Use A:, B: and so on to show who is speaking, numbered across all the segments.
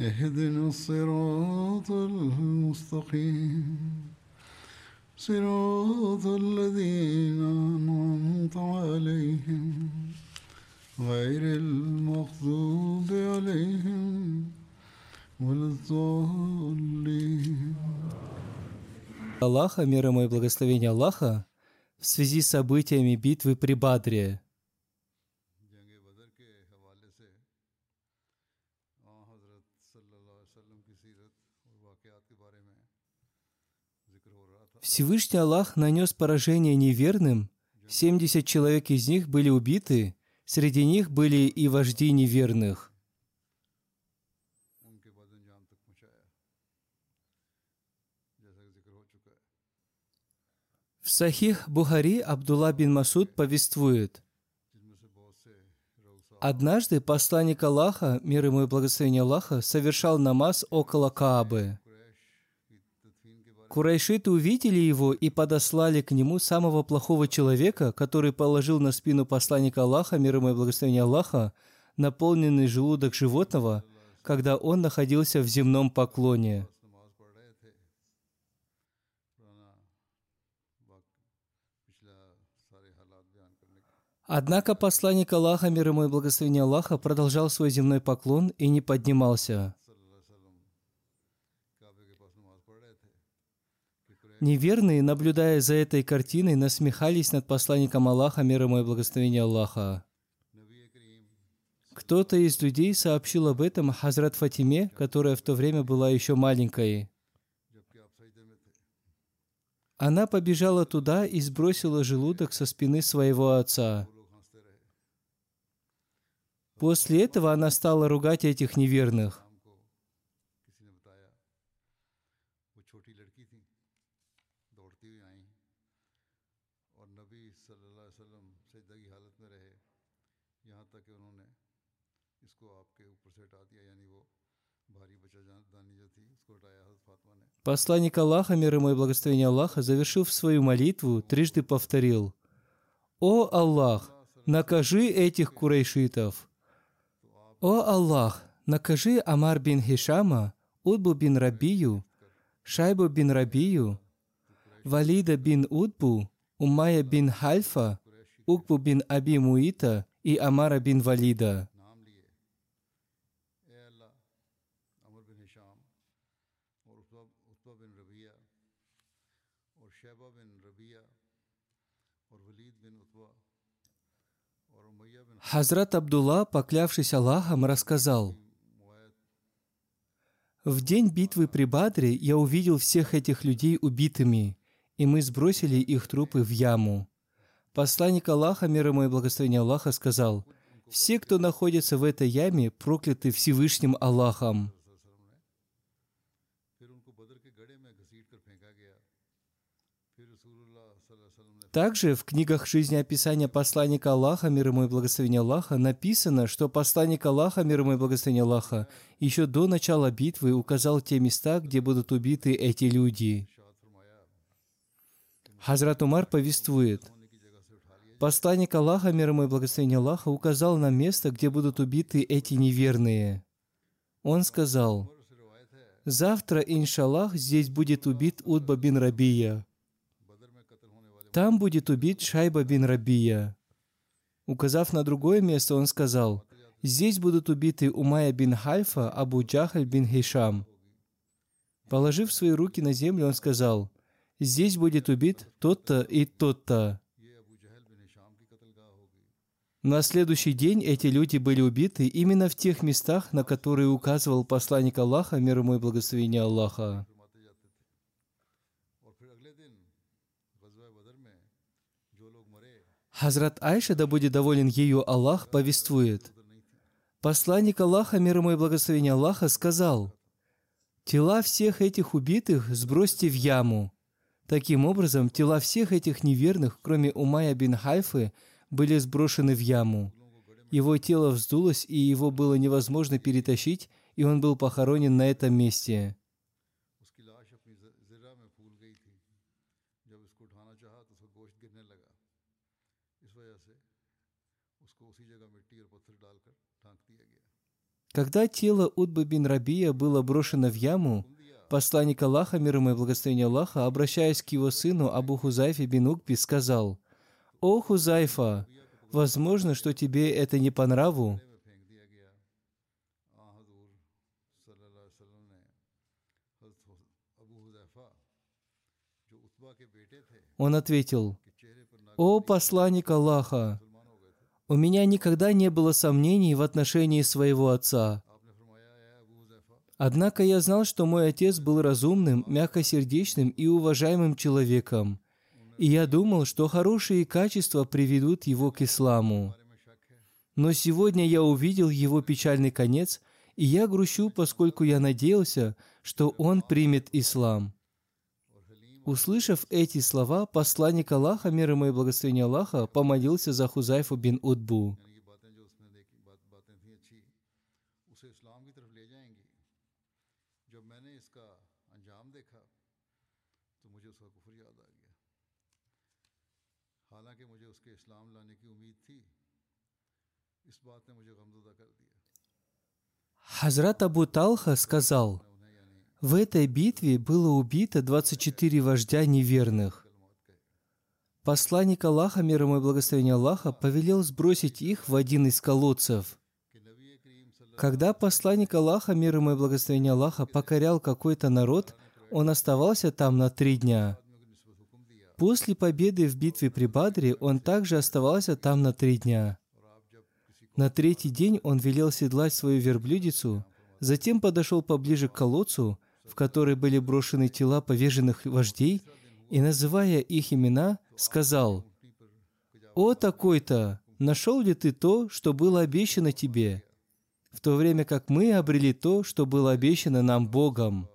A: اهدنا الصراط المستقيم صراط الذين أنعمت عليهم غير المغضوب عليهم ولا الضالين
B: Аллаха, мир ему и благословение Аллаха, в связи с событиями битвы при Бадре. Всевышний Аллах нанес поражение неверным, 70 человек из них были убиты, среди них были и вожди неверных. В Сахих Бухари Абдулла бин Масуд повествует. Однажды посланник Аллаха, мир ему и благословение Аллаха, совершал намаз около Каабы. Курайшиты увидели его и подослали к нему самого плохого человека, который положил на спину посланника Аллаха, мир ему и благословение Аллаха, наполненный желудок животного, когда он находился в земном поклоне. Однако посланник Аллаха, мир ему и благословение Аллаха, продолжал свой земной поклон и не поднимался. Неверные, наблюдая за этой картиной, насмехались над посланником Аллаха, мир ему и благословение Аллаха. Кто-то из людей сообщил об этом Хазрат Фатиме, которая в то время была еще маленькой. Она побежала туда и сбросила желудок со спины своего отца. После этого она стала ругать этих неверных – Посланник Аллаха, мир ему и благословение Аллаха, завершив свою молитву, трижды повторил «О Аллах, накажи этих курайшитов! О Аллах, накажи Амар бин Хишама, Удбу бин Рабию, Шайбу бин Рабию, Валида бин Удбу, Умая бин Хальфа, Укбу бин Аби Муита и Амара бин Валида. Хазрат Абдулла, поклявшись Аллахом, рассказал, «В день битвы при Бадре я увидел всех этих людей убитыми, и мы сбросили их трупы в яму. Посланник Аллаха, мир ему и благословение Аллаха, сказал, «Все, кто находится в этой яме, прокляты Всевышним Аллахом». Также в книгах жизни описания посланника Аллаха, мир ему и благословение Аллаха, написано, что посланник Аллаха, мир ему и благословение Аллаха, еще до начала битвы указал те места, где будут убиты эти люди. Хазрат Умар повествует – Посланник Аллаха, мир ему и благословение Аллаха, указал на место, где будут убиты эти неверные. Он сказал, «Завтра, иншаллах, здесь будет убит Удба бин Рабия. Там будет убит Шайба бин Рабия». Указав на другое место, он сказал, «Здесь будут убиты Умая бин Хайфа, Абу Джахаль бин Хишам». Положив свои руки на землю, он сказал, «Здесь будет убит тот-то и тот-то». На следующий день эти люди были убиты именно в тех местах, на которые указывал посланник Аллаха, мир ему и благословение Аллаха. Хазрат Айша, да будет доволен ею Аллах, повествует. Посланник Аллаха, мир ему и благословение Аллаха, сказал, «Тела всех этих убитых сбросьте в яму». Таким образом, тела всех этих неверных, кроме Умая бин Хайфы, были сброшены в яму. Его тело вздулось, и его было невозможно перетащить, и он был похоронен на этом месте. Когда тело Утбы бин Рабия было брошено в яму, посланник Аллаха, мир ему и благословение Аллаха, обращаясь к его сыну Абу Хузайфе бин Укби, сказал, «О, Хузайфа, возможно, что тебе это не по нраву». Он ответил, «О посланник Аллаха, у меня никогда не было сомнений в отношении своего отца. Однако я знал, что мой отец был разумным, мягкосердечным и уважаемым человеком и я думал, что хорошие качества приведут его к исламу. Но сегодня я увидел его печальный конец, и я грущу, поскольку я надеялся, что он примет ислам». Услышав эти слова, посланник Аллаха, мир ему и благословение Аллаха, помолился за Хузайфу бин
A: Удбу –
B: Хазрат Абу Талха сказал, в этой битве было убито 24 вождя неверных. Посланник Аллаха, мир ему и благословение Аллаха, повелел сбросить их в один из колодцев. Когда посланник Аллаха, мир ему и благословение Аллаха, покорял какой-то народ, он оставался там на три дня. После победы в битве при Бадре он также оставался там на три дня. На третий день он велел седлать свою верблюдицу, затем подошел поближе к колодцу, в который были брошены тела поверженных вождей, и, называя их имена, сказал, «О такой-то, нашел ли ты то, что было обещано тебе, в то время как мы обрели то, что было обещано нам Богом?»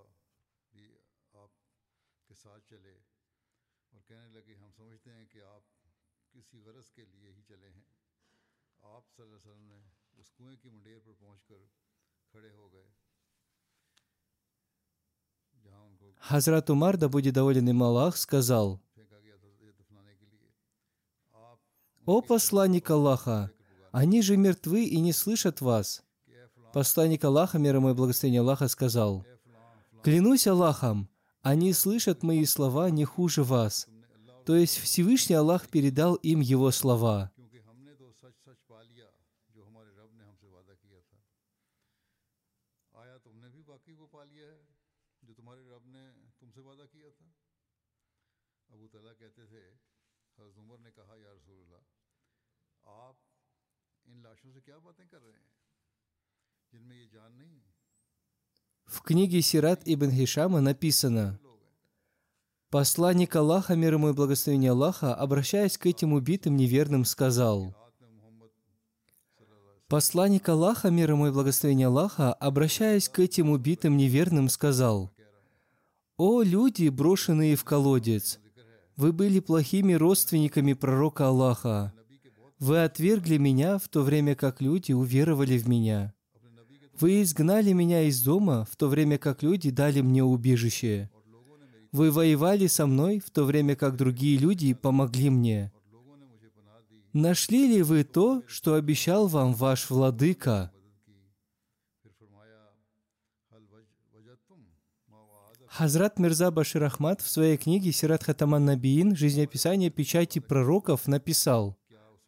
B: Хазрат Умар, да будет доволен им Аллах, сказал, «О посланник Аллаха, они же мертвы и не слышат вас». Посланник Аллаха, мир ему и благословение Аллаха, сказал, «Клянусь Аллахом, они слышат мои слова не хуже вас». То есть Всевышний Аллах передал им его слова. В книге Сират ибн Хишама написано, Посланник Аллаха, мир ему и благословение Аллаха, обращаясь к этим убитым неверным, сказал, Посланник Аллаха, мир ему и благословение Аллаха, обращаясь к этим убитым неверным, сказал, «О люди, брошенные в колодец! Вы были плохими родственниками пророка Аллаха. Вы отвергли меня, в то время как люди уверовали в меня. Вы изгнали меня из дома, в то время как люди дали мне убежище. Вы воевали со мной, в то время как другие люди помогли мне. Нашли ли вы то, что обещал вам ваш владыка? Хазрат Мирза Башир Ахмад в своей книге «Сират Хатаман Набиин. Жизнеописание печати пророков» написал,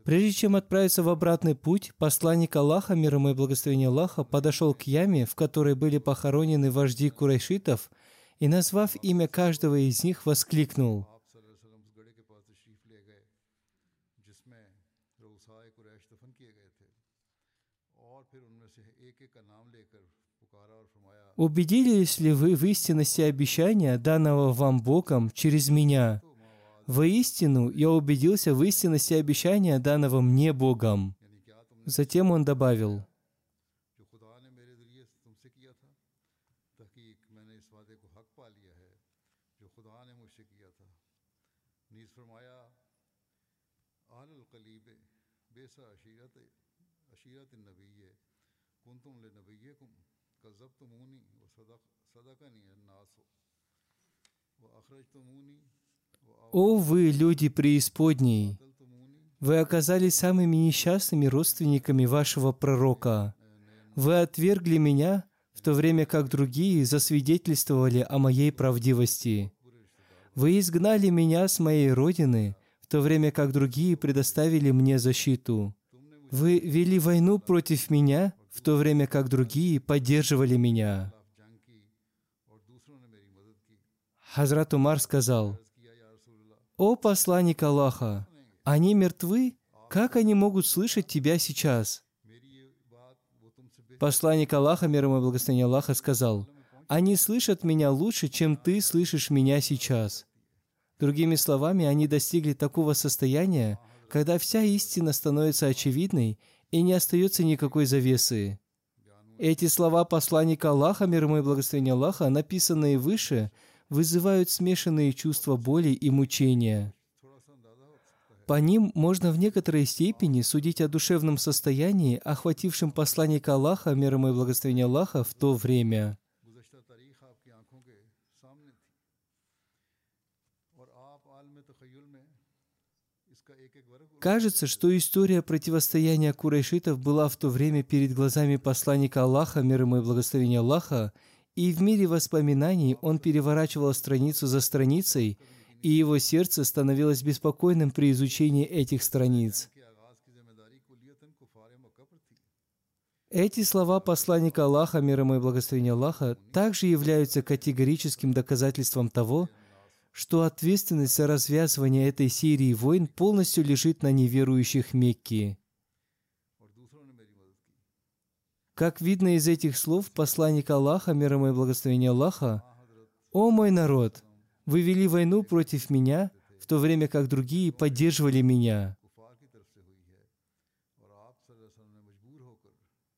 B: Прежде чем отправиться в обратный путь, посланник Аллаха, мир ему и благословение Аллаха, подошел к яме, в которой были похоронены вожди курайшитов, и, назвав имя каждого из них, воскликнул Убедились ли вы в истинности обещания, данного вам Богом через меня? Воистину, я убедился в истинности обещания, данного мне Богом. Затем он добавил, «О вы, люди преисподней! Вы оказались самыми несчастными родственниками вашего пророка. Вы отвергли меня, в то время как другие засвидетельствовали о моей правдивости. Вы изгнали меня с моей родины, в то время как другие предоставили мне защиту. Вы вели войну против меня, в то время как другие поддерживали меня. Хазрат Умар сказал, «О посланник Аллаха, они мертвы? Как они могут слышать тебя сейчас?» Посланник Аллаха, мир ему и благословение Аллаха, сказал, «Они слышат меня лучше, чем ты слышишь меня сейчас». Другими словами, они достигли такого состояния, когда вся истина становится очевидной и не остается никакой завесы. Эти слова посланника Аллаха, мир ему и благословение Аллаха, написанные выше – вызывают смешанные чувства боли и мучения. По ним можно в некоторой степени судить о душевном состоянии, охватившем посланника Аллаха, мир ему и благословение Аллаха, в то время. Кажется, что история противостояния курайшитов была в то время перед глазами посланника Аллаха, мир ему и благословение Аллаха, и в мире воспоминаний он переворачивал страницу за страницей, и его сердце становилось беспокойным при изучении этих страниц. Эти слова посланника Аллаха, мир ему и благословение Аллаха, также являются категорическим доказательством того, что ответственность за развязывание этой серии войн полностью лежит на неверующих Мекки. Как видно из этих слов посланника Аллаха, мир ему и благословения Аллаха, «О мой народ, вы вели войну против меня, в то время как другие поддерживали меня».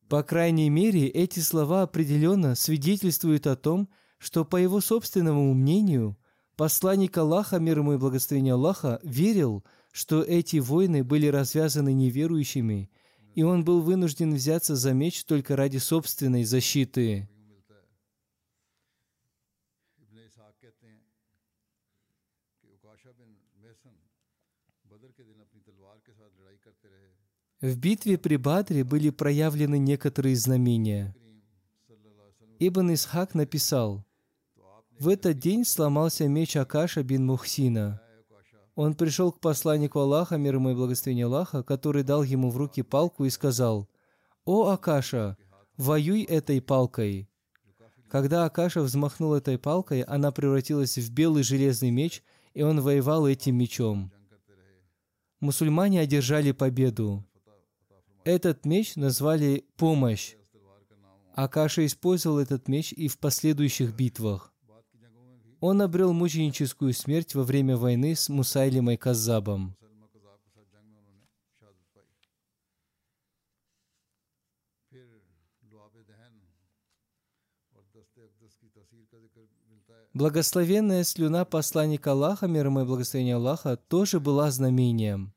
B: По крайней мере, эти слова определенно свидетельствуют о том, что, по его собственному мнению, посланник Аллаха, мир ему и благословение Аллаха, верил, что эти войны были развязаны неверующими, и он был вынужден взяться за меч только ради собственной защиты. В битве при Бадре были проявлены некоторые знамения. Ибн Исхак написал, «В этот день сломался меч Акаша бин Мухсина, он пришел к посланнику Аллаха, мир ему и благословение Аллаха, который дал ему в руки палку и сказал, «О, Акаша, воюй этой палкой!» Когда Акаша взмахнул этой палкой, она превратилась в белый железный меч, и он воевал этим мечом. Мусульмане одержали победу. Этот меч назвали «помощь». Акаша использовал этот меч и в последующих битвах. Он обрел мученическую смерть во время войны с Мусайлимой
A: Казабом.
B: Благословенная слюна посланника Аллаха, мир ему и благословение Аллаха, тоже была знамением.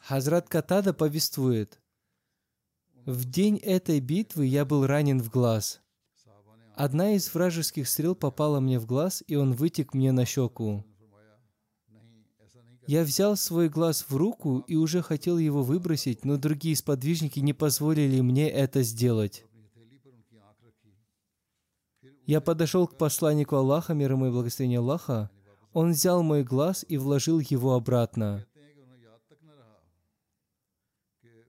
B: Хазрат Катада повествует – в день этой битвы я был ранен в глаз. Одна из вражеских стрел попала мне в глаз, и он вытек мне на щеку. Я взял свой глаз в руку и уже хотел его выбросить, но другие сподвижники не позволили мне это сделать. Я подошел к посланнику Аллаха, мир ему и благословение Аллаха. Он взял мой глаз и вложил его обратно.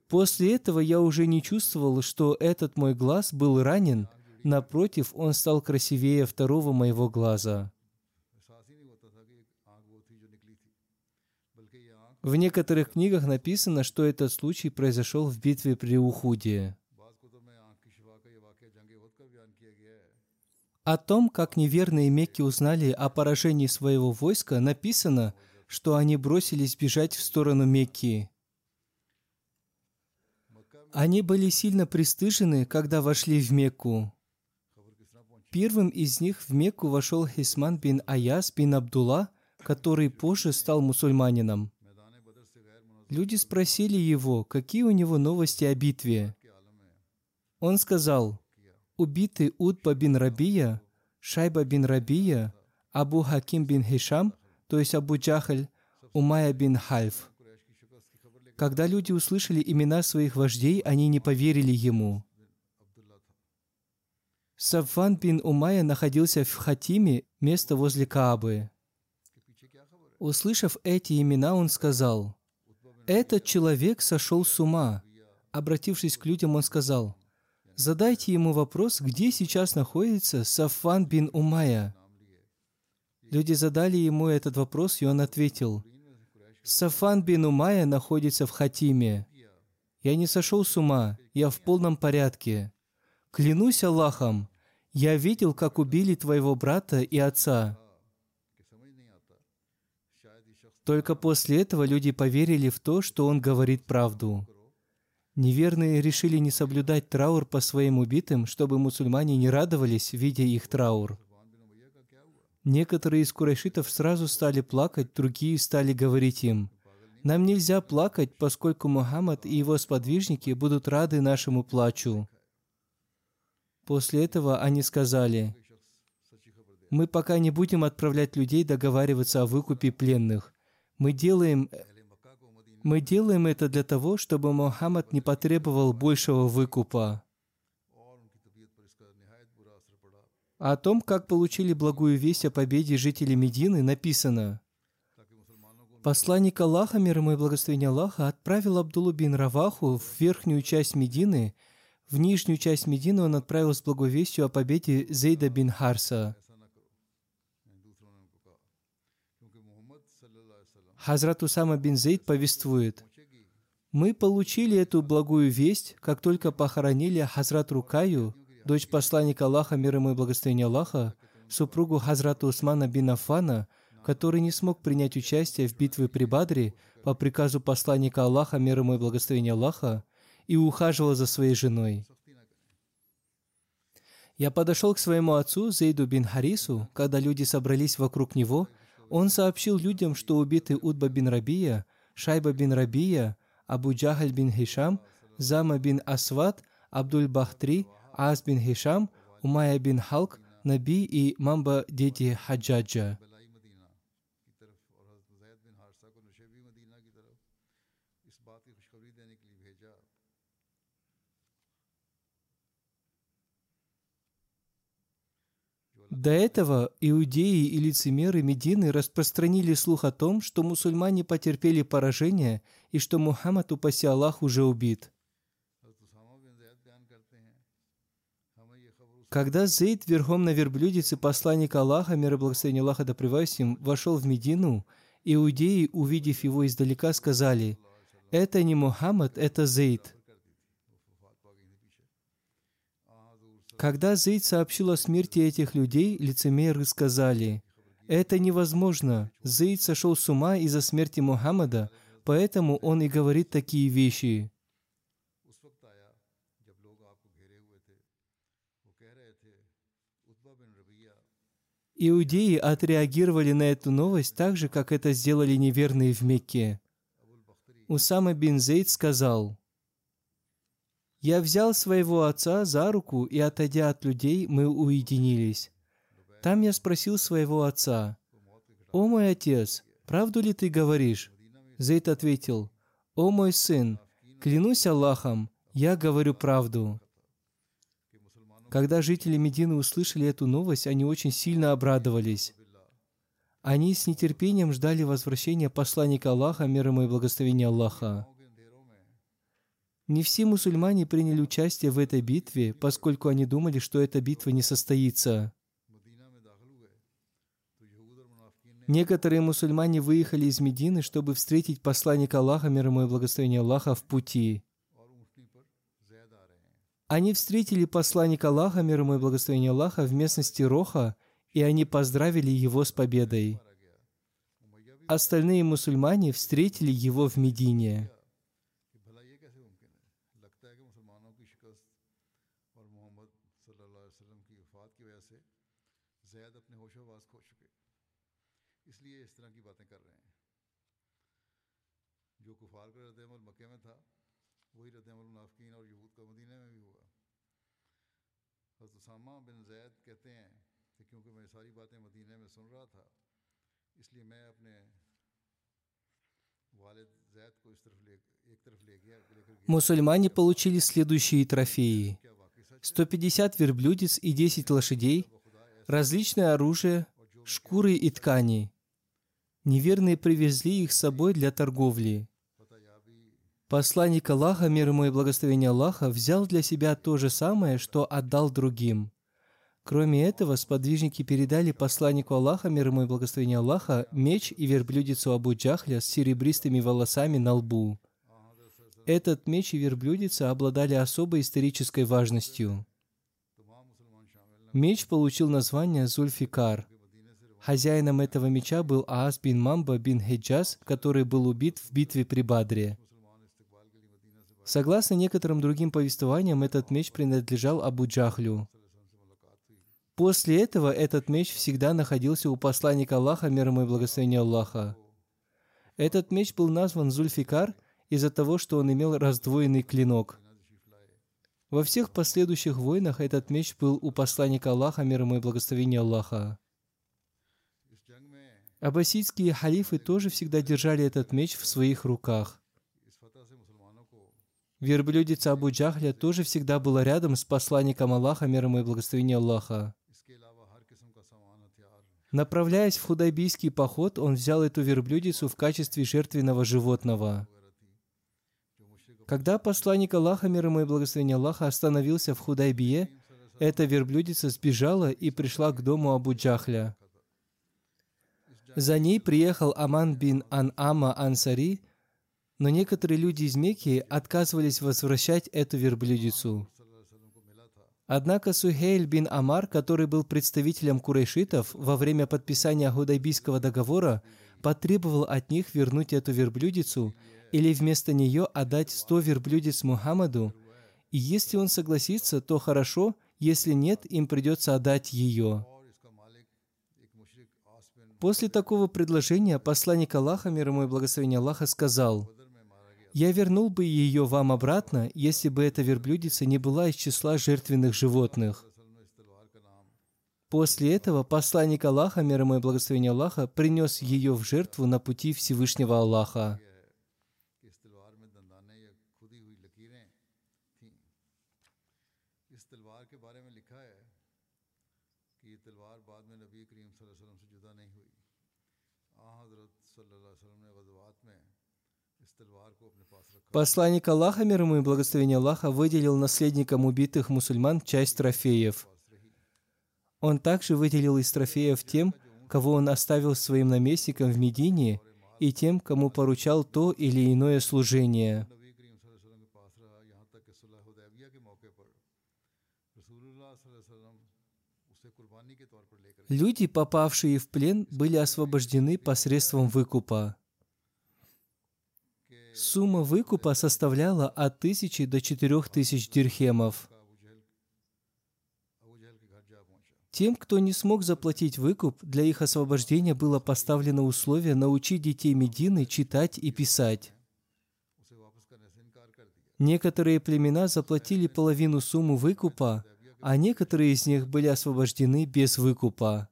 B: После этого я уже не чувствовал, что этот мой глаз был ранен. Напротив, он стал красивее второго моего глаза. В некоторых книгах написано, что этот случай произошел в битве при Ухуде. О том, как неверные мекки узнали о поражении своего войска, написано, что они бросились бежать в сторону Мекки. Они были сильно пристыжены, когда вошли в Мекку. Первым из них в Мекку вошел Хисман бин Аяс бин Абдулла, который позже стал мусульманином. Люди спросили его, какие у него новости о битве. Он сказал, убиты Утба бин Рабия, Шайба бин Рабия, Абу Хаким бин Хишам, то есть Абу Джахаль, Умая бин Хальф – когда люди услышали имена своих вождей, они не поверили ему. Савван бин Умайя находился в Хатиме, место возле Каабы. Услышав эти имена, он сказал, «Этот человек сошел с ума». Обратившись к людям, он сказал, «Задайте ему вопрос, где сейчас находится Сафван бин Умайя». Люди задали ему этот вопрос, и он ответил – Сафан бин Умая находится в Хатиме. Я не сошел с ума, я в полном порядке. Клянусь Аллахом, я видел, как убили твоего брата и отца. Только после этого люди поверили в то, что он говорит правду. Неверные решили не соблюдать траур по своим убитым, чтобы мусульмане не радовались, видя их траур. Некоторые из курайшитов сразу стали плакать, другие стали говорить им, «Нам нельзя плакать, поскольку Мухаммад и его сподвижники будут рады нашему плачу». После этого они сказали, «Мы пока не будем отправлять людей договариваться о выкупе пленных. Мы делаем, мы делаем это для того, чтобы Мухаммад не потребовал большего выкупа». О том, как получили благую весть о победе жители Медины, написано. «Посланник Аллаха, мир ему и благословение Аллаха, отправил Абдулу бин Раваху в верхнюю часть Медины, в нижнюю часть Медины он отправил с благовестью о победе Зейда бин Харса. Хазрат Усама бин Зейд повествует, «Мы получили эту благую весть, как только похоронили Хазрат Рукаю, дочь посланника Аллаха, мир ему и благословение Аллаха, супругу Хазрата Усмана бин Афана, который не смог принять участие в битве при Бадре по приказу посланника Аллаха, мир ему и благословение Аллаха, и ухаживал за своей женой. Я подошел к своему отцу Зейду бин Харису, когда люди собрались вокруг него, он сообщил людям, что убиты Удба бин Рабия, Шайба бин Рабия, Абу Джахаль бин Хишам, Зама бин Асват, Абдуль Бахтри, Аз бин Хишам, Умайя бин Халк, Наби и Мамба – дети Хаджаджа. До этого иудеи и лицемеры Медины распространили слух о том, что мусульмане потерпели поражение и что Мухаммад, упаси Аллах, уже убит – Когда Зейд верхом на верблюдице посланник Аллаха, мир и благословение Аллаха да ним, вошел в Медину, иудеи, увидев его издалека, сказали, «Это не Мухаммад, это Зейд». Когда Зейд сообщил о смерти этих людей, лицемеры сказали, «Это невозможно. Зейд сошел с ума из-за смерти Мухаммада, поэтому он и говорит такие вещи». Иудеи отреагировали на эту новость так же, как это сделали неверные в Мекке. Усама бин Зейд сказал, «Я взял своего отца за руку, и, отойдя от людей, мы уединились. Там я спросил своего отца, «О мой отец, правду ли ты говоришь?» Зейд ответил, «О мой сын, клянусь Аллахом, я говорю правду». Когда жители Медины услышали эту новость, они очень сильно обрадовались. Они с нетерпением ждали возвращения посланника Аллаха, мир ему и благословения Аллаха. Не все мусульмане приняли участие в этой битве, поскольку они думали, что эта битва не состоится. Некоторые мусульмане выехали из Медины, чтобы встретить посланника Аллаха, мир ему и благословения Аллаха, в пути. Они встретили посланника Аллаха, мир ему и благословения Аллаха, в местности Роха, и они поздравили его с победой. Остальные мусульмане встретили его в Медине. Мусульмане получили следующие трофеи. 150 верблюдец и 10 лошадей, различное оружие, шкуры и ткани. Неверные привезли их с собой для торговли. Посланник Аллаха, мир ему и благословение Аллаха, взял для себя то же самое, что отдал другим. Кроме этого, сподвижники передали посланнику Аллаха, мир ему и благословение Аллаха, меч и верблюдицу Абу Джахля с серебристыми волосами на лбу. Этот меч и верблюдица обладали особой исторической важностью. Меч получил название Зульфикар. Хозяином этого меча был Аас бин Мамба бин Хиджаз, который был убит в битве при Бадре. Согласно некоторым другим повествованиям, этот меч принадлежал Абу Джахлю. После этого этот меч всегда находился у посланника Аллаха, мир ему и благословения Аллаха. Этот меч был назван Зульфикар из-за того, что он имел раздвоенный клинок. Во всех последующих войнах этот меч был у посланника Аллаха, мир ему и благословения Аллаха. Аббасидские халифы тоже всегда держали этот меч в своих руках. Верблюдица Абу Джахля тоже всегда была рядом с посланником Аллаха, миром и благословением Аллаха. Направляясь в худайбийский поход, он взял эту верблюдицу в качестве жертвенного животного. Когда посланник Аллаха, мир ему и благословение Аллаха, остановился в Худайбие, эта верблюдица сбежала и пришла к дому Абу Джахля. За ней приехал Аман бин Ан-Ама Ансари – но некоторые люди из Мекки отказывались возвращать эту верблюдицу. Однако Сухейль бин Амар, который был представителем курейшитов во время подписания Худайбийского договора, потребовал от них вернуть эту верблюдицу или вместо нее отдать сто верблюдец Мухаммаду. И если он согласится, то хорошо, если нет, им придется отдать ее. После такого предложения посланник Аллаха, мир ему и благословение Аллаха, сказал – «Я вернул бы ее вам обратно, если бы эта верблюдица не была из числа жертвенных животных». После этого посланник Аллаха, мир ему и благословение Аллаха, принес ее в жертву на пути Всевышнего Аллаха. Посланник Аллаха, мир ему и благословение Аллаха, выделил наследникам убитых мусульман часть трофеев. Он также выделил из трофеев тем, кого он оставил своим наместником в Медине, и тем, кому поручал то или иное служение. Люди, попавшие в плен, были освобождены посредством выкупа. Сумма выкупа составляла от тысячи до четырех тысяч дирхемов. Тем, кто не смог заплатить выкуп, для их освобождения было поставлено условие научить детей Медины читать и писать. Некоторые племена заплатили половину суммы выкупа, а некоторые из них были освобождены без выкупа.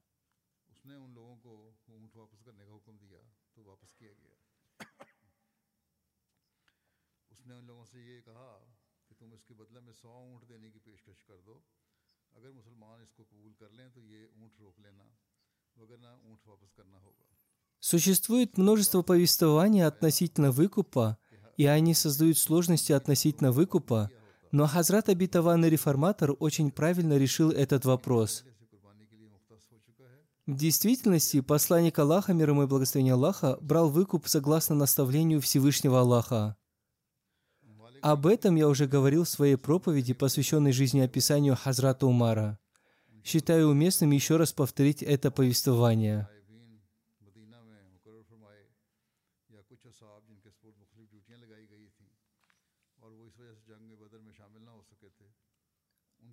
B: Существует множество повествований относительно выкупа, и они создают сложности относительно выкупа, но Хазрат Абитаванный Реформатор очень правильно решил этот вопрос. В действительности, посланник Аллаха, мир ему и благословение Аллаха, брал выкуп согласно наставлению Всевышнего Аллаха. Об этом я уже говорил в своей проповеди, посвященной жизни описанию Хазрата Умара считаю уместным еще раз повторить это повествование.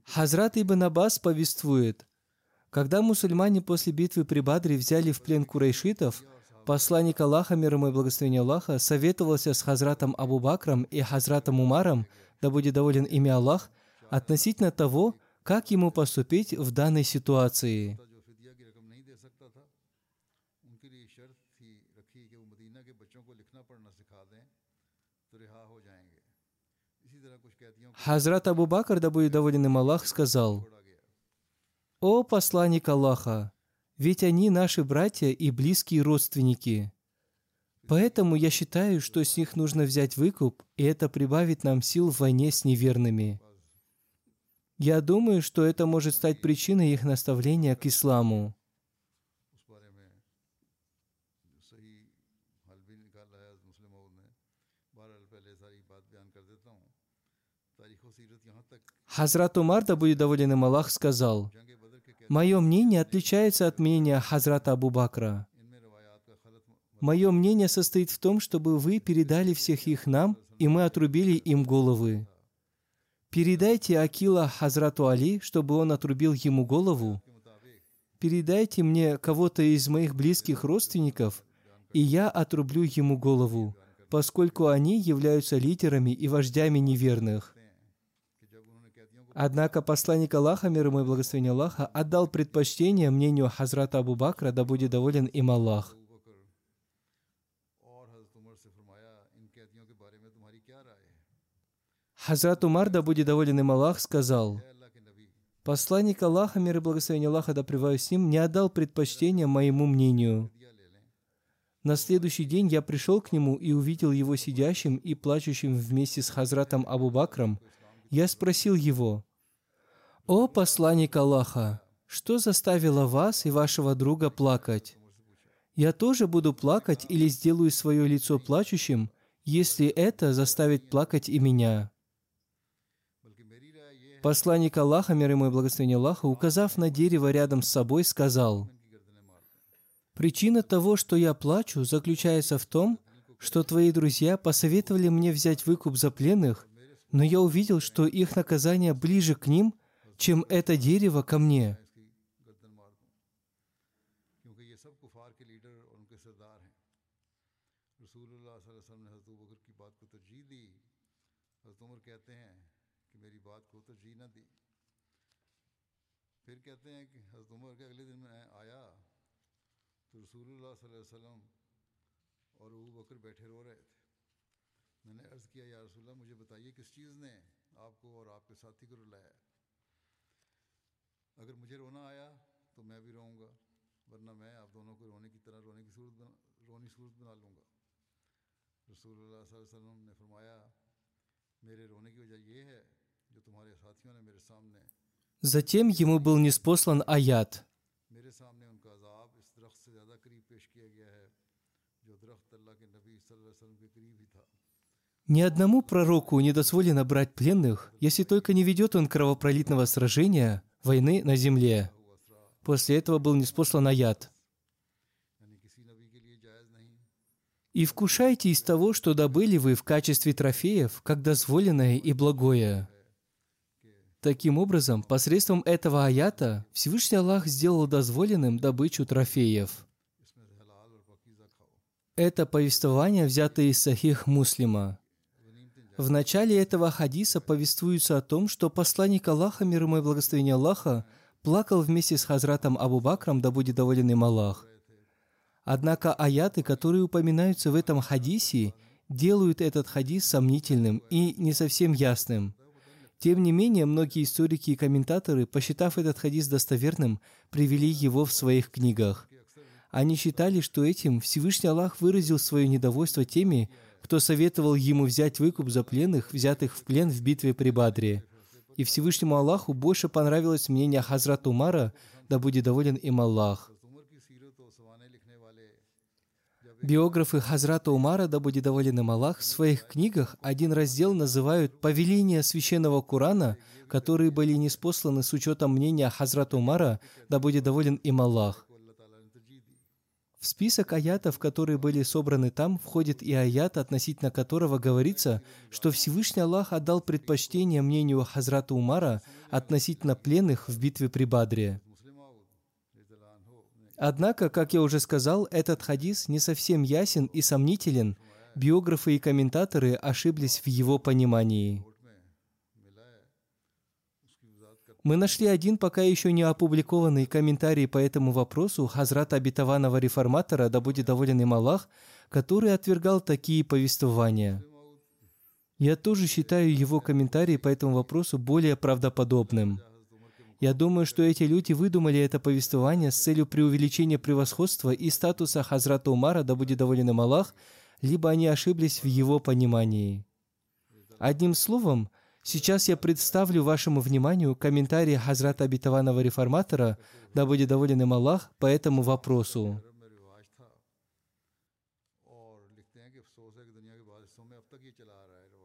B: Хазрат Ибн Аббас повествует, когда мусульмане после битвы при Бадре взяли в плен курайшитов, посланник Аллаха, мир ему и благословение Аллаха, советовался с Хазратом Абу Бакром и Хазратом Умаром, да будет доволен ими Аллах, относительно того, как ему поступить в данной ситуации. Хазрат Абу Бакр, да будет доволен им Аллах, сказал, «О посланник Аллаха, ведь они наши братья и близкие родственники. Поэтому я считаю, что с них нужно взять выкуп, и это прибавит нам сил в войне с неверными». Я думаю, что это может стать причиной их наставления к исламу. Хазрат Умар, да будет доволен им Аллах, сказал, «Мое мнение отличается от мнения Хазрата Абу Бакра. Мое мнение состоит в том, чтобы вы передали всех их нам, и мы отрубили им головы. Передайте Акила Хазрату Али, чтобы он отрубил ему голову. Передайте мне кого-то из моих близких родственников, и я отрублю ему голову, поскольку они являются лидерами и вождями неверных. Однако посланник Аллаха, мир ему и благословение Аллаха, отдал предпочтение мнению Хазрата Абу Бакра, да будет доволен им Аллах. Хазрат Умар, да будет доволен им Аллах, сказал, «Посланник Аллаха, мир и благословение Аллаха, да с ним, не отдал предпочтения моему мнению. На следующий день я пришел к нему и увидел его сидящим и плачущим вместе с Хазратом Абу Бакром. Я спросил его, «О, посланник Аллаха, что заставило вас и вашего друга плакать? Я тоже буду плакать или сделаю свое лицо плачущим, если это заставит плакать и меня?» Посланник Аллаха, мир ему и благословение Аллаха, указав на дерево рядом с собой, сказал, «Причина того, что я плачу, заключается в том, что твои друзья посоветовали мне взять выкуп за пленных, но я увидел, что их наказание ближе к ним, чем это дерево ко мне. Затем ему был неспослан аят. Ни одному пророку не дозволено брать пленных, если только не ведет он кровопролитного сражения, войны на земле. После этого был неспослан аят. «И вкушайте из того, что добыли вы в качестве трофеев, как дозволенное и благое». Таким образом, посредством этого аята Всевышний Аллах сделал дозволенным добычу трофеев – это повествование взято из Сахих Муслима. В начале этого хадиса повествуется о том, что посланник Аллаха, мир ему и благословение Аллаха, плакал вместе с Хазратом Абу Бакром, да будет доволен им Аллах. Однако аяты, которые упоминаются в этом хадисе, делают этот хадис сомнительным и не совсем ясным. Тем не менее, многие историки и комментаторы, посчитав этот хадис достоверным, привели его в своих книгах. Они считали, что этим Всевышний Аллах выразил свое недовольство теми, кто советовал ему взять выкуп за пленных, взятых в плен в битве при Бадре. И Всевышнему Аллаху больше понравилось мнение Хазрата Умара, да будет доволен им Аллах. Биографы Хазрата Умара, да будет доволен им Аллах, в своих книгах один раздел называют «Повеления священного Корана», которые были неспосланы с учетом мнения Хазрата Умара, да будет доволен им Аллах. В список аятов, которые были собраны там, входит и аят, относительно которого говорится, что Всевышний Аллах отдал предпочтение мнению Хазрата Умара относительно пленных в битве при Бадре. Однако, как я уже сказал, этот хадис не совсем ясен и сомнителен. Биографы и комментаторы ошиблись в его понимании. Мы нашли один пока еще не опубликованный комментарий по этому вопросу Хазрата обетованного реформатора, да будет доволен им Аллах, который отвергал такие повествования. Я тоже считаю его комментарий по этому вопросу более правдоподобным – я думаю, что эти люди выдумали это повествование с целью преувеличения превосходства и статуса Хазрата Умара, да будет доволен им Аллах, либо они ошиблись в его понимании. Одним словом, сейчас я представлю вашему вниманию комментарии Хазрата Обетованного Реформатора, да будет доволен им Аллах, по этому вопросу.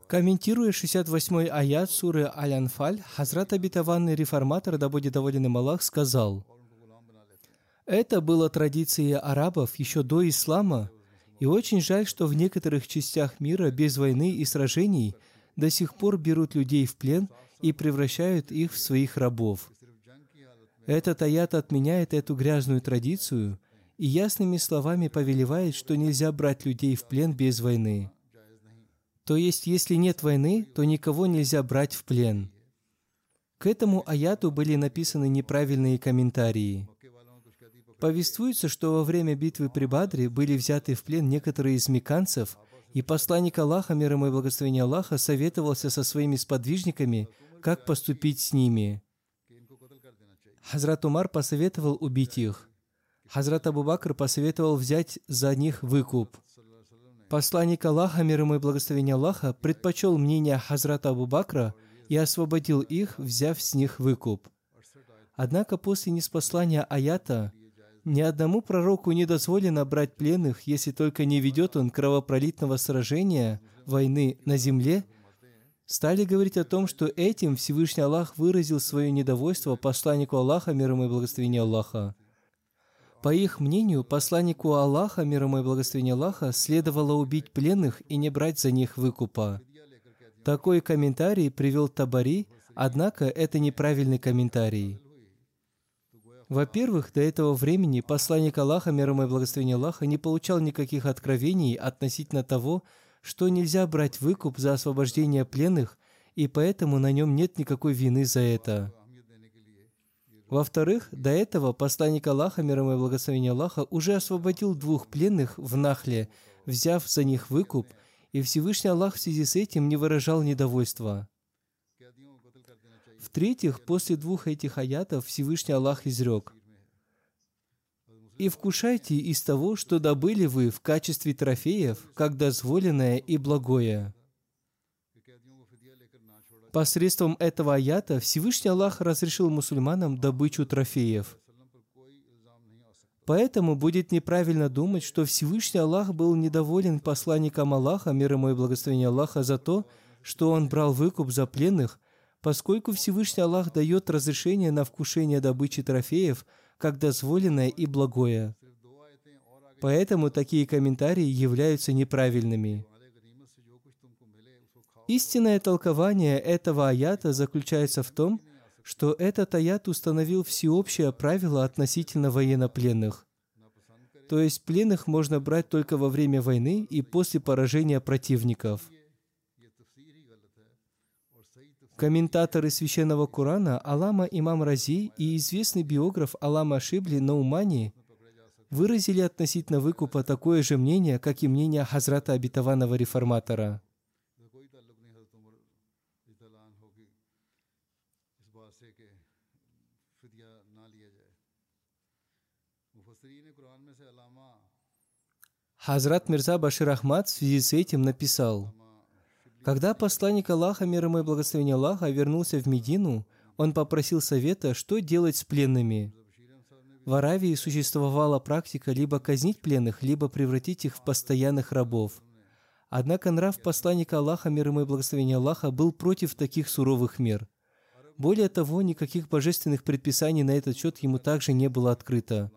B: Комментируя 68-й аят суры Аль-Анфаль, Хазрат Абитаванный реформатор, да будет доволен им Аллах, сказал, «Это было традицией арабов еще до ислама, и очень жаль, что в некоторых частях мира без войны и сражений до сих пор берут людей в плен и превращают их в своих рабов. Этот аят отменяет эту грязную традицию и ясными словами повелевает, что нельзя брать людей в плен без войны. То есть, если нет войны, то никого нельзя брать в плен. К этому аяту были написаны неправильные комментарии. Повествуется, что во время битвы при Бадре были взяты в плен некоторые из меканцев, и посланник Аллаха, мир ему и благословение Аллаха, советовался со своими сподвижниками, как поступить с ними. Хазрат Умар посоветовал убить их. Хазрат Абу Бакр посоветовал взять за них выкуп. Посланник Аллаха, мир ему и благословение Аллаха, предпочел мнение Хазрата Абу Бакра и освободил их, взяв с них выкуп. Однако после неспослания аята ни одному пророку не дозволено брать пленных, если только не ведет он кровопролитного сражения, войны на земле, стали говорить о том, что этим Всевышний Аллах выразил свое недовольство посланнику Аллаха, мир ему и благословение Аллаха. По их мнению, посланнику Аллаха, мир ему и благословение Аллаха, следовало убить пленных и не брать за них выкупа. Такой комментарий привел Табари, однако это неправильный комментарий. Во-первых, до этого времени посланник Аллаха, мир ему и благословение Аллаха, не получал никаких откровений относительно того, что нельзя брать выкуп за освобождение пленных, и поэтому на нем нет никакой вины за это. Во-вторых, до этого посланник Аллаха, мир ему и благословение Аллаха, уже освободил двух пленных в Нахле, взяв за них выкуп, и Всевышний Аллах в связи с этим не выражал недовольства. В-третьих, после двух этих аятов Всевышний Аллах изрек, «И вкушайте из того, что добыли вы в качестве трофеев, как дозволенное и благое». Посредством этого аята Всевышний Аллах разрешил мусульманам добычу трофеев. Поэтому будет неправильно думать, что Всевышний Аллах был недоволен посланником Аллаха, мир ему и благословение Аллаха, за то, что он брал выкуп за пленных, поскольку Всевышний Аллах дает разрешение на вкушение добычи трофеев, как дозволенное и благое. Поэтому такие комментарии являются неправильными. Истинное толкование этого аята заключается в том, что этот аят установил всеобщее правило относительно военнопленных. То есть пленных можно брать только во время войны и после поражения противников. Комментаторы Священного Курана Алама Имам Рази и известный биограф Алама Шибли Наумани выразили относительно выкупа такое же мнение, как и мнение Хазрата Обетованного Реформатора. Хазрат Мирза Башир Ахмад в связи с этим написал – когда посланник Аллаха, мир ему и благословение Аллаха, вернулся в Медину, он попросил совета, что делать с пленными. В Аравии существовала практика либо казнить пленных, либо превратить их в постоянных рабов. Однако нрав посланника Аллаха, мир ему и благословение Аллаха, был против таких суровых мер. Более того, никаких божественных предписаний на этот счет ему также не было открыто.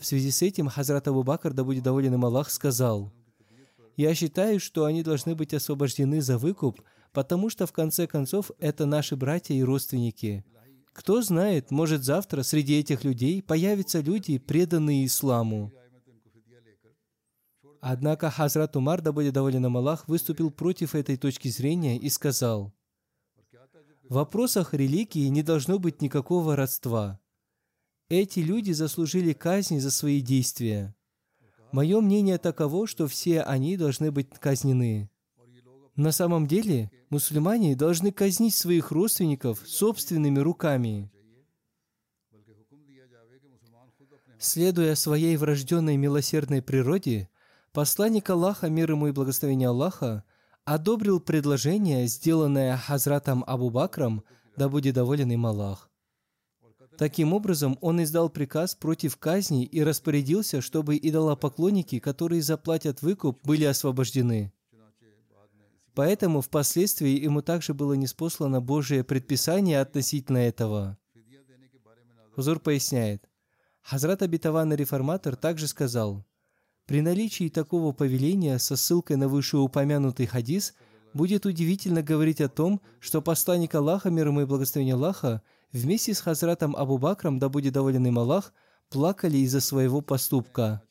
B: В связи с этим Хазрат Абу Бакр, да будет доволен им Аллах, сказал, «Я считаю, что они должны быть освобождены за выкуп, потому что, в конце концов, это наши братья и родственники. Кто знает, может завтра среди этих людей появятся люди, преданные исламу». Однако Хазрат Умар, да будет доволен Аллах, выступил против этой точки зрения и сказал, «В вопросах религии не должно быть никакого родства. Эти люди заслужили казни за свои действия. Мое мнение таково, что все они должны быть казнены. На самом деле, мусульмане должны казнить своих родственников собственными руками. Следуя своей врожденной милосердной природе, посланник Аллаха, мир ему и благословение Аллаха, одобрил предложение, сделанное Хазратом Абу Бакром, да будет доволен им Аллах. Таким образом, он издал приказ против казни и распорядился, чтобы идолопоклонники, которые заплатят выкуп, были освобождены. Поэтому впоследствии ему также было неспослано Божие предписание относительно этого. Хузур поясняет, Хазрат Абитаван Реформатор также сказал, при наличии такого повеления со ссылкой на вышеупомянутый хадис будет удивительно говорить о том, что посланник Аллаха, мир ему и благословение Аллаха, вместе с Хазратом Абу Бакром, да будет доволен им Аллах, плакали из-за своего поступка.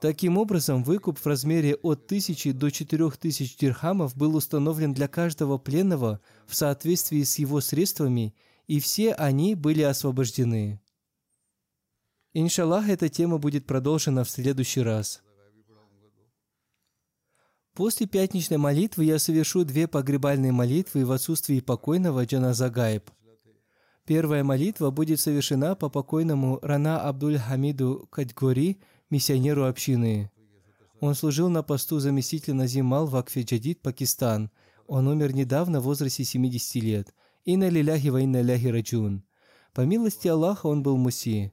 B: Таким образом, выкуп в размере от тысячи до четырех тысяч дирхамов был установлен для каждого пленного в соответствии с его средствами, и все они были освобождены. Иншаллах, эта тема будет продолжена в следующий раз. После пятничной молитвы я совершу две погребальные молитвы в отсутствии покойного Джаназа Гайб. Первая молитва будет совершена по покойному Рана Абдуль Хамиду Кадьгори, миссионеру общины. Он служил на посту заместителя Назимал в Акфе Пакистан. Он умер недавно в возрасте 70 лет. Инна лиляхи ва инна ляхи раджун. По милости Аллаха он был муси.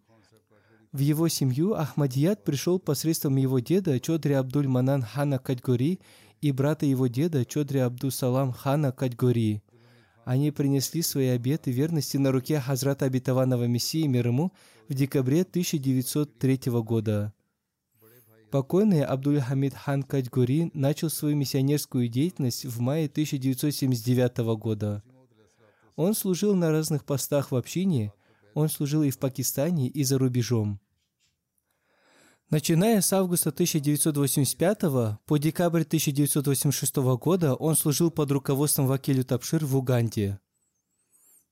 B: В его семью Ахмадият пришел посредством его деда Чодри Абдуль Манан хана Кадьгори и брата его деда Чодри Абдул Салам хана Кадьгори. Они принесли свои обеты верности на руке Хазрата Обетованного Мессии мир ему в декабре 1903 года. Покойный Абдуль Хамид хан Кадьгури начал свою миссионерскую деятельность в мае 1979 года. Он служил на разных постах в общине, он служил и в Пакистане, и за рубежом. Начиная с августа 1985 по декабрь 1986 года он служил под руководством Вакилю Тапшир в Уганде.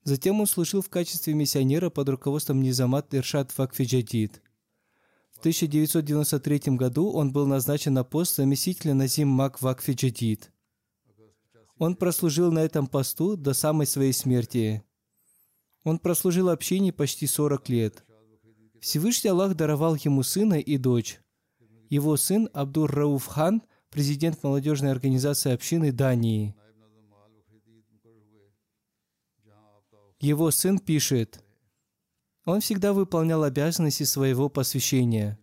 B: Затем он служил в качестве миссионера под руководством Низамат Иршад Вакфиджадид. В 1993 году он был назначен на пост заместителя Назим Мак Вакфиджадид. Он прослужил на этом посту до самой своей смерти. Он прослужил общине почти 40 лет. Всевышний Аллах даровал ему сына и дочь. Его сын Абдур Рауф хан, президент молодежной организации общины Дании. Его сын пишет, он всегда выполнял обязанности своего посвящения.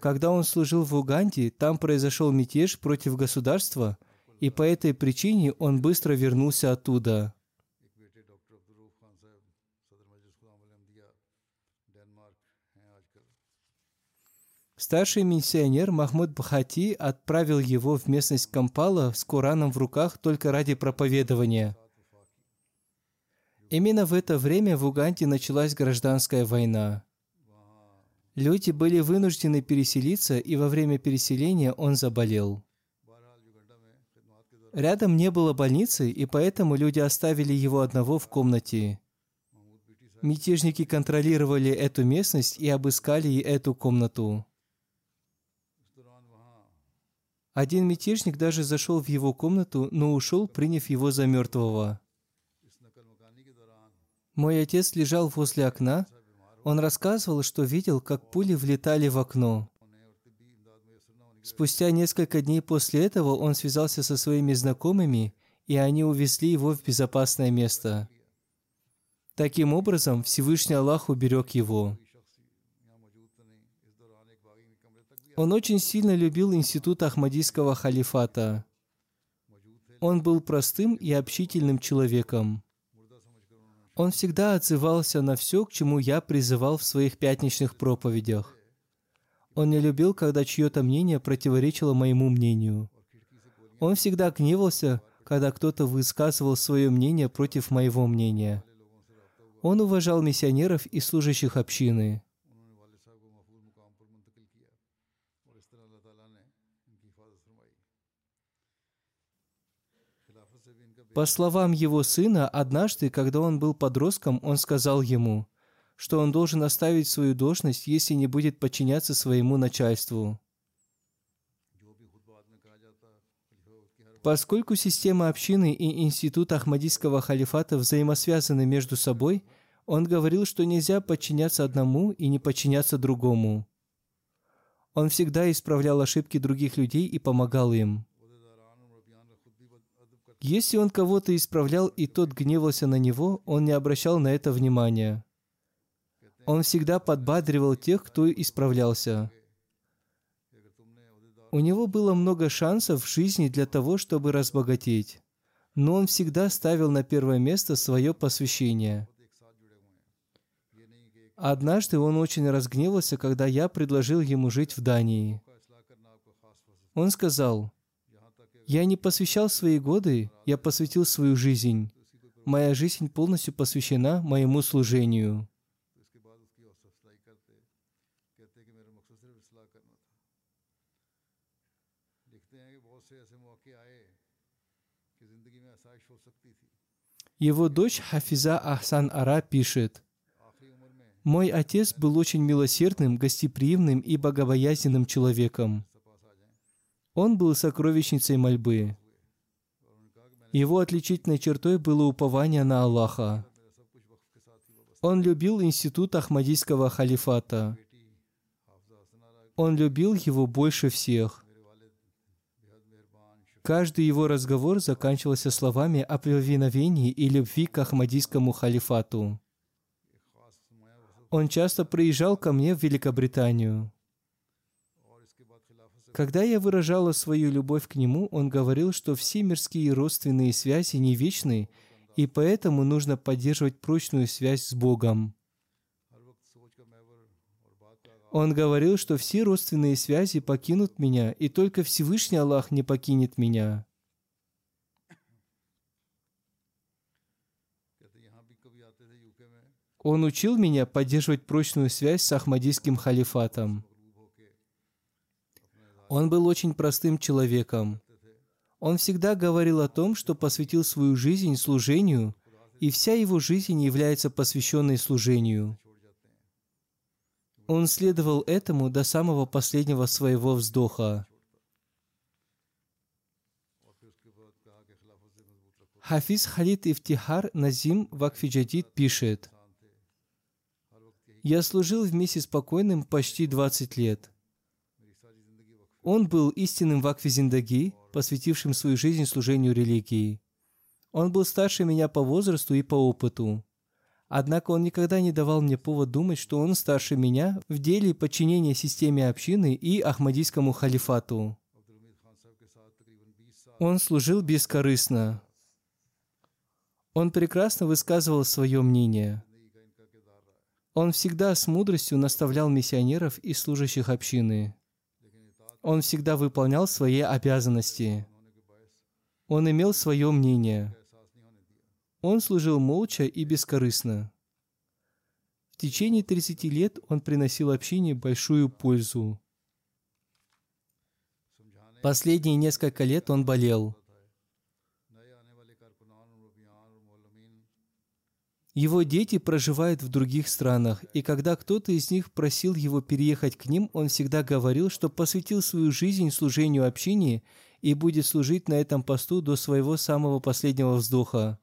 B: Когда он служил в Уганде, там произошел мятеж против государства, и по этой причине он быстро вернулся оттуда. Старший миссионер Махмуд Бхати отправил его в местность Кампала с Кораном в руках только ради проповедования. Именно в это время в Уганде началась гражданская война. Люди были вынуждены переселиться, и во время переселения он заболел. Рядом не было больницы, и поэтому люди оставили его одного в комнате. Мятежники контролировали эту местность и обыскали эту комнату. Один мятежник даже зашел в его комнату, но ушел, приняв его за мертвого. Мой отец лежал возле окна. Он рассказывал, что видел, как пули влетали в окно. Спустя несколько дней после этого он связался со своими знакомыми, и они увезли его в безопасное место. Таким образом, Всевышний Аллах уберег его. Он очень сильно любил институт Ахмадийского халифата. Он был простым и общительным человеком. Он всегда отзывался на все, к чему я призывал в своих пятничных проповедях. Он не любил, когда чье-то мнение противоречило моему мнению. Он всегда гневался, когда кто-то высказывал свое мнение против моего мнения. Он уважал миссионеров и служащих общины. По словам его сына, однажды, когда он был подростком, он сказал ему, что он должен оставить свою должность, если не будет подчиняться своему начальству. Поскольку система общины и институт Ахмадийского халифата взаимосвязаны между собой, он говорил, что нельзя подчиняться одному и не подчиняться другому. Он всегда исправлял ошибки других людей и помогал им. Если он кого-то исправлял, и тот гневался на него, он не обращал на это внимания. Он всегда подбадривал тех, кто исправлялся. У него было много шансов в жизни для того, чтобы разбогатеть. Но он всегда ставил на первое место свое посвящение. Однажды он очень разгневался, когда я предложил ему жить в Дании. Он сказал, «Я не посвящал свои годы, я посвятил свою жизнь. Моя жизнь полностью посвящена моему служению». Его дочь Хафиза Ахсан Ара пишет, «Мой отец был очень милосердным, гостеприимным и богобоязненным человеком. Он был сокровищницей мольбы. Его отличительной чертой было упование на Аллаха. Он любил институт Ахмадийского халифата. Он любил его больше всех. Каждый его разговор заканчивался словами о повиновении и любви к Ахмадийскому халифату. Он часто приезжал ко мне в Великобританию. Когда я выражала свою любовь к нему, он говорил, что все мирские родственные связи не вечны, и поэтому нужно поддерживать прочную связь с Богом. Он говорил, что все родственные связи покинут меня, и только Всевышний Аллах не покинет меня. Он учил меня поддерживать прочную связь с Ахмадийским халифатом. Он был очень простым человеком. Он всегда говорил о том, что посвятил свою жизнь служению, и вся его жизнь является посвященной служению. Он следовал этому до самого последнего своего вздоха. Хафиз Халид Ифтихар Назим Вакфиджадид пишет, «Я служил вместе с покойным почти 20 лет. Он был истинным вакфи посвятившим свою жизнь служению религии. Он был старше меня по возрасту и по опыту. Однако он никогда не давал мне повод думать, что он старше меня в деле подчинения системе общины и Ахмадийскому халифату. Он служил бескорыстно. Он прекрасно высказывал свое мнение. Он всегда с мудростью наставлял миссионеров и служащих общины. Он всегда выполнял свои обязанности. Он имел свое мнение. Он служил молча и бескорыстно. В течение 30 лет он приносил общине большую пользу. Последние несколько лет он болел. Его дети проживают в других странах, и когда кто-то из них просил его переехать к ним, он всегда говорил, что посвятил свою жизнь служению общине и будет служить на этом посту до своего самого последнего вздоха.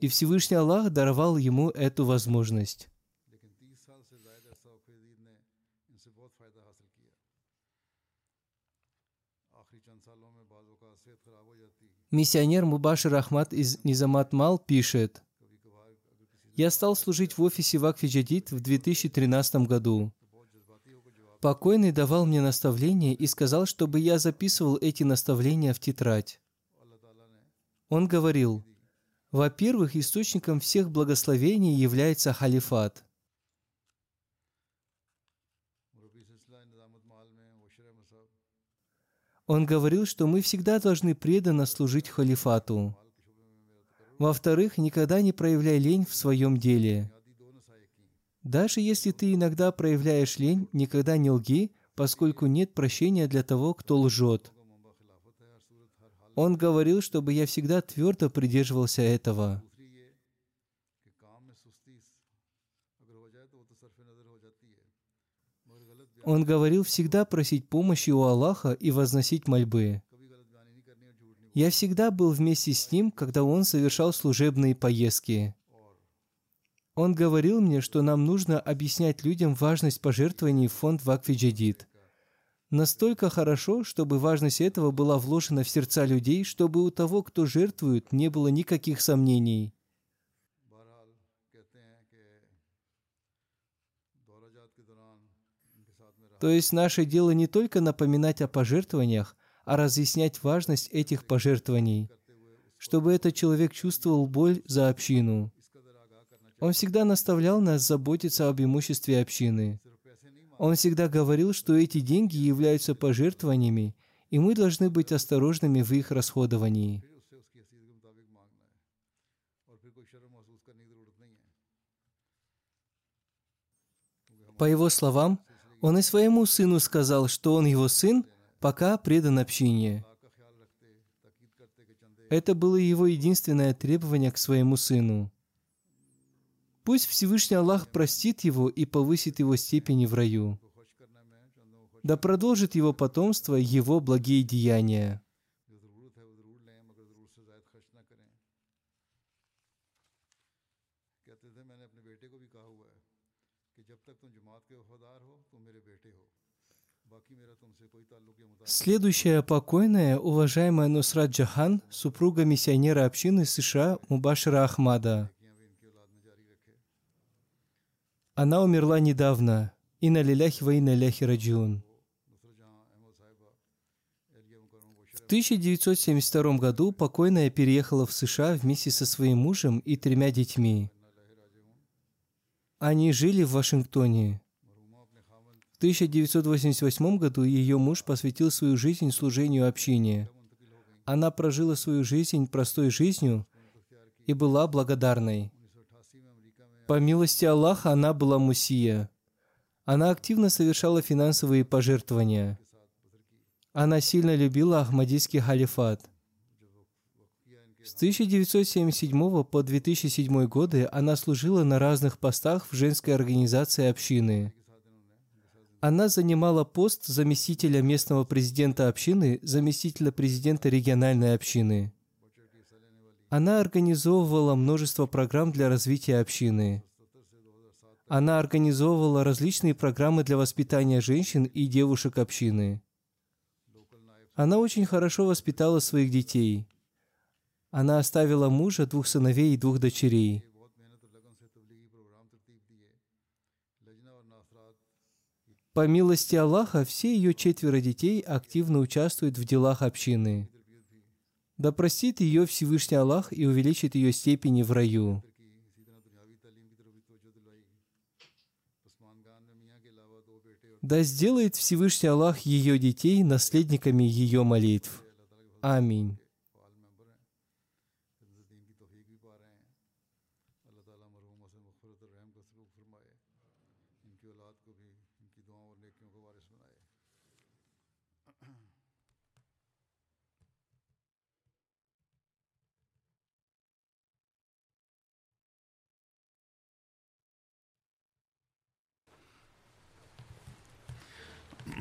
B: И Всевышний Аллах даровал ему эту возможность. Миссионер Мубашир Ахмад из Низамат Мал пишет – я стал служить в офисе Вакфи Джадид в 2013 году. Покойный давал мне наставления и сказал, чтобы я записывал эти наставления в тетрадь. Он говорил, во-первых, источником всех благословений является халифат. Он говорил, что мы всегда должны преданно служить халифату. Во-вторых, никогда не проявляй лень в своем деле. Даже если ты иногда проявляешь лень, никогда не лги, поскольку нет прощения для того, кто лжет. Он говорил, чтобы я всегда твердо придерживался этого. Он говорил всегда просить помощи у Аллаха и возносить мольбы. Я всегда был вместе с ним, когда он совершал служебные поездки. Он говорил мне, что нам нужно объяснять людям важность пожертвований в фонд Вакфиджадид. Настолько хорошо, чтобы важность этого была вложена в сердца людей, чтобы у того, кто жертвует, не было никаких сомнений. То есть наше дело не только напоминать о пожертвованиях, а разъяснять важность этих пожертвований, чтобы этот человек чувствовал боль за общину. Он всегда наставлял нас заботиться об имуществе общины. Он всегда говорил, что эти деньги являются пожертвованиями, и мы должны быть осторожными в их расходовании. По его словам, он и своему сыну сказал, что он его сын, пока предан общине. Это было его единственное требование к своему сыну. Пусть Всевышний Аллах простит его и повысит его степени в раю. Да продолжит его потомство его благие деяния. Следующая покойная, уважаемая Нусрат Джахан, супруга миссионера общины США Мубашира Ахмада. Она умерла недавно. И на лиляхи ва и на ляхи раджиун. В 1972 году покойная переехала в США вместе со своим мужем и тремя детьми. Они жили в Вашингтоне. В 1988 году ее муж посвятил свою жизнь служению общине. Она прожила свою жизнь простой жизнью и была благодарной. По милости Аллаха она была мусия. Она активно совершала финансовые пожертвования. Она сильно любила Ахмадийский халифат – с 1977 по 2007 годы она служила на разных постах в женской организации общины. Она занимала пост заместителя местного президента общины, заместителя президента региональной общины. Она организовывала множество программ для развития общины. Она организовывала различные программы для воспитания женщин и девушек общины. Она очень хорошо воспитала своих детей. Она оставила мужа, двух сыновей и двух дочерей. По милости Аллаха, все ее четверо детей активно участвуют в делах общины. Да простит ее Всевышний Аллах и увеличит ее степени в раю. Да сделает Всевышний Аллах ее детей наследниками ее молитв. Аминь.